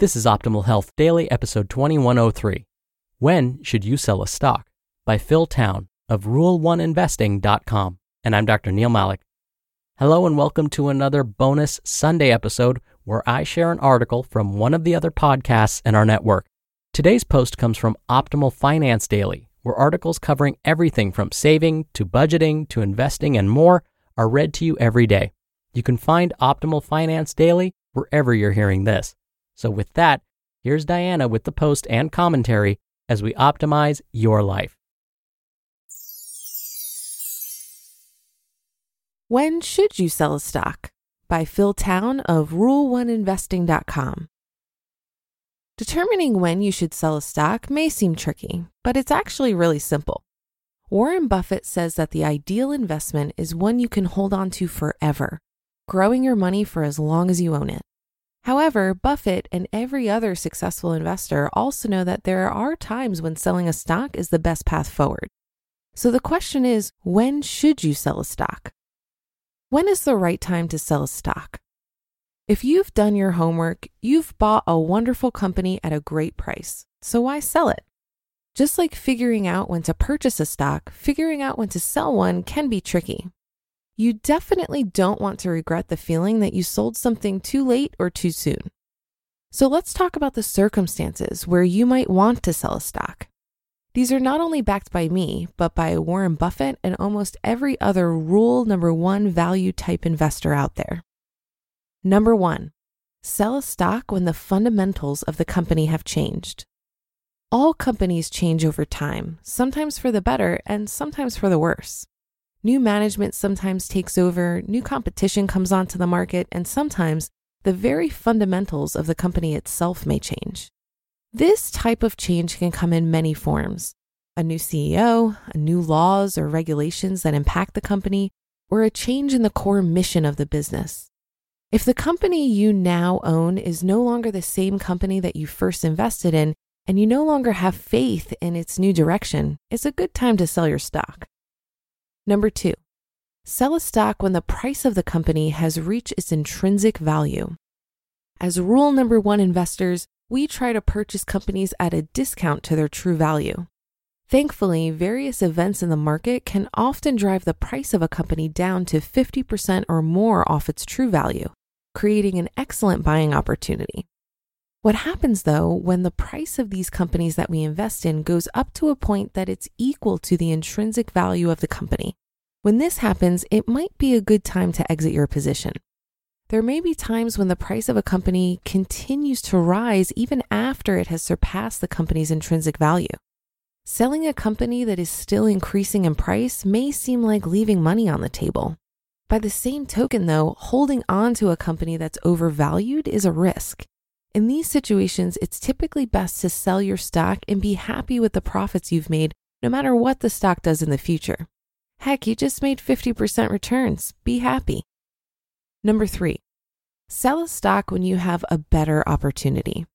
This is Optimal Health Daily, episode 2103. When Should You Sell a Stock? by Phil Town of Rule1Investing.com. And I'm Dr. Neal Malik. Hello, and welcome to another bonus Sunday episode where I share an article from one of the other podcasts in our network. Today's post comes from Optimal Finance Daily, where articles covering everything from saving to budgeting to investing and more are read to you every day. You can find Optimal Finance Daily wherever you're hearing this. So, with that, here's Diana with the post and commentary as we optimize your life. When Should You Sell a Stock? by Phil Town of Rule1Investing.com. Determining when you should sell a stock may seem tricky, but it's actually really simple. Warren Buffett says that the ideal investment is one you can hold on to forever, growing your money for as long as you own it. However, Buffett and every other successful investor also know that there are times when selling a stock is the best path forward. So the question is when should you sell a stock? When is the right time to sell a stock? If you've done your homework, you've bought a wonderful company at a great price. So why sell it? Just like figuring out when to purchase a stock, figuring out when to sell one can be tricky you definitely don't want to regret the feeling that you sold something too late or too soon. So let's talk about the circumstances where you might want to sell a stock. These are not only backed by me, but by Warren Buffett and almost every other rule number one value type investor out there. Number one, sell a stock when the fundamentals of the company have changed. All companies change over time, sometimes for the better and sometimes for the worse. New management sometimes takes over, new competition comes onto the market, and sometimes the very fundamentals of the company itself may change. This type of change can come in many forms a new CEO, new laws or regulations that impact the company, or a change in the core mission of the business. If the company you now own is no longer the same company that you first invested in, and you no longer have faith in its new direction, it's a good time to sell your stock. Number two, sell a stock when the price of the company has reached its intrinsic value. As rule number one investors, we try to purchase companies at a discount to their true value. Thankfully, various events in the market can often drive the price of a company down to 50% or more off its true value, creating an excellent buying opportunity. What happens though when the price of these companies that we invest in goes up to a point that it's equal to the intrinsic value of the company? When this happens, it might be a good time to exit your position. There may be times when the price of a company continues to rise even after it has surpassed the company's intrinsic value. Selling a company that is still increasing in price may seem like leaving money on the table. By the same token, though, holding on to a company that's overvalued is a risk. In these situations, it's typically best to sell your stock and be happy with the profits you've made, no matter what the stock does in the future. Heck, you just made 50% returns. Be happy. Number three, sell a stock when you have a better opportunity.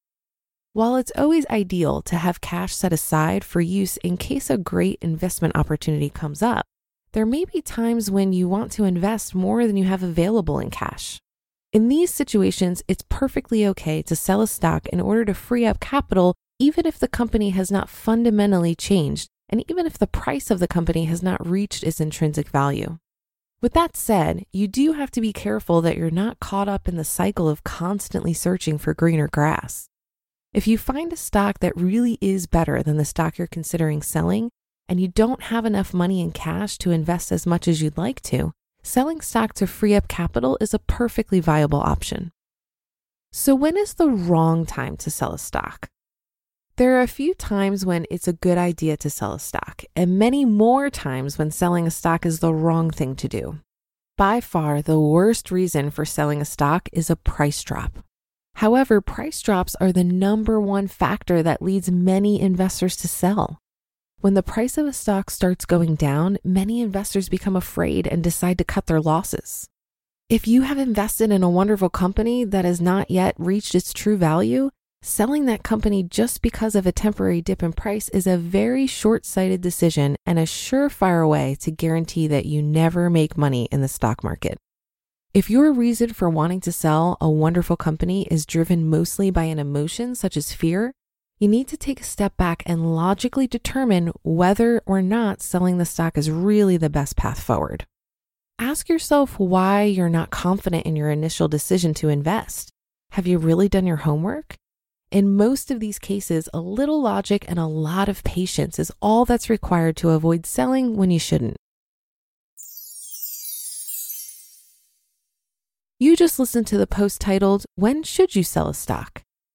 While it's always ideal to have cash set aside for use in case a great investment opportunity comes up, there may be times when you want to invest more than you have available in cash. In these situations, it's perfectly okay to sell a stock in order to free up capital, even if the company has not fundamentally changed and even if the price of the company has not reached its intrinsic value. With that said, you do have to be careful that you're not caught up in the cycle of constantly searching for greener grass. If you find a stock that really is better than the stock you're considering selling, and you don't have enough money in cash to invest as much as you'd like to, selling stock to free up capital is a perfectly viable option. So, when is the wrong time to sell a stock? There are a few times when it's a good idea to sell a stock, and many more times when selling a stock is the wrong thing to do. By far, the worst reason for selling a stock is a price drop. However, price drops are the number one factor that leads many investors to sell. When the price of a stock starts going down, many investors become afraid and decide to cut their losses. If you have invested in a wonderful company that has not yet reached its true value, selling that company just because of a temporary dip in price is a very short sighted decision and a surefire way to guarantee that you never make money in the stock market. If your reason for wanting to sell a wonderful company is driven mostly by an emotion such as fear, you need to take a step back and logically determine whether or not selling the stock is really the best path forward. Ask yourself why you're not confident in your initial decision to invest. Have you really done your homework? In most of these cases, a little logic and a lot of patience is all that's required to avoid selling when you shouldn't. You just listened to the post titled, When Should You Sell a Stock?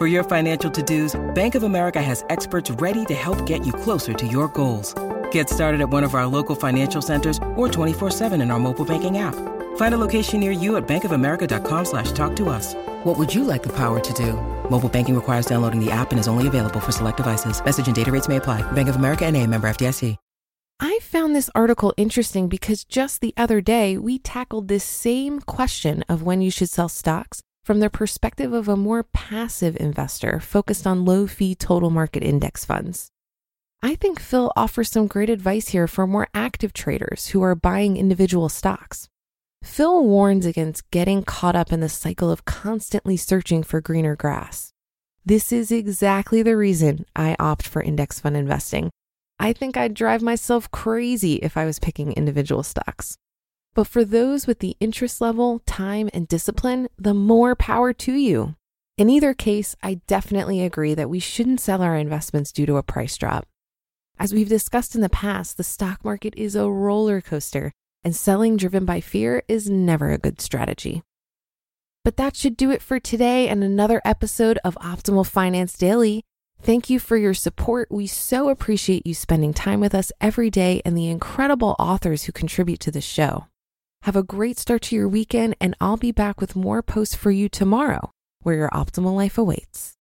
For your financial to-dos, Bank of America has experts ready to help get you closer to your goals. Get started at one of our local financial centers or 24-7 in our mobile banking app. Find a location near you at bankofamerica.com slash talk to us. What would you like the power to do? Mobile banking requires downloading the app and is only available for select devices. Message and data rates may apply. Bank of America and a member FDIC. I found this article interesting because just the other day we tackled this same question of when you should sell stocks from the perspective of a more passive investor focused on low fee total market index funds. I think Phil offers some great advice here for more active traders who are buying individual stocks. Phil warns against getting caught up in the cycle of constantly searching for greener grass. This is exactly the reason I opt for index fund investing. I think I'd drive myself crazy if I was picking individual stocks. But for those with the interest level, time, and discipline, the more power to you. In either case, I definitely agree that we shouldn't sell our investments due to a price drop. As we've discussed in the past, the stock market is a roller coaster, and selling driven by fear is never a good strategy. But that should do it for today and another episode of Optimal Finance Daily. Thank you for your support. We so appreciate you spending time with us every day and the incredible authors who contribute to the show. Have a great start to your weekend, and I'll be back with more posts for you tomorrow. where your optimal life awaits.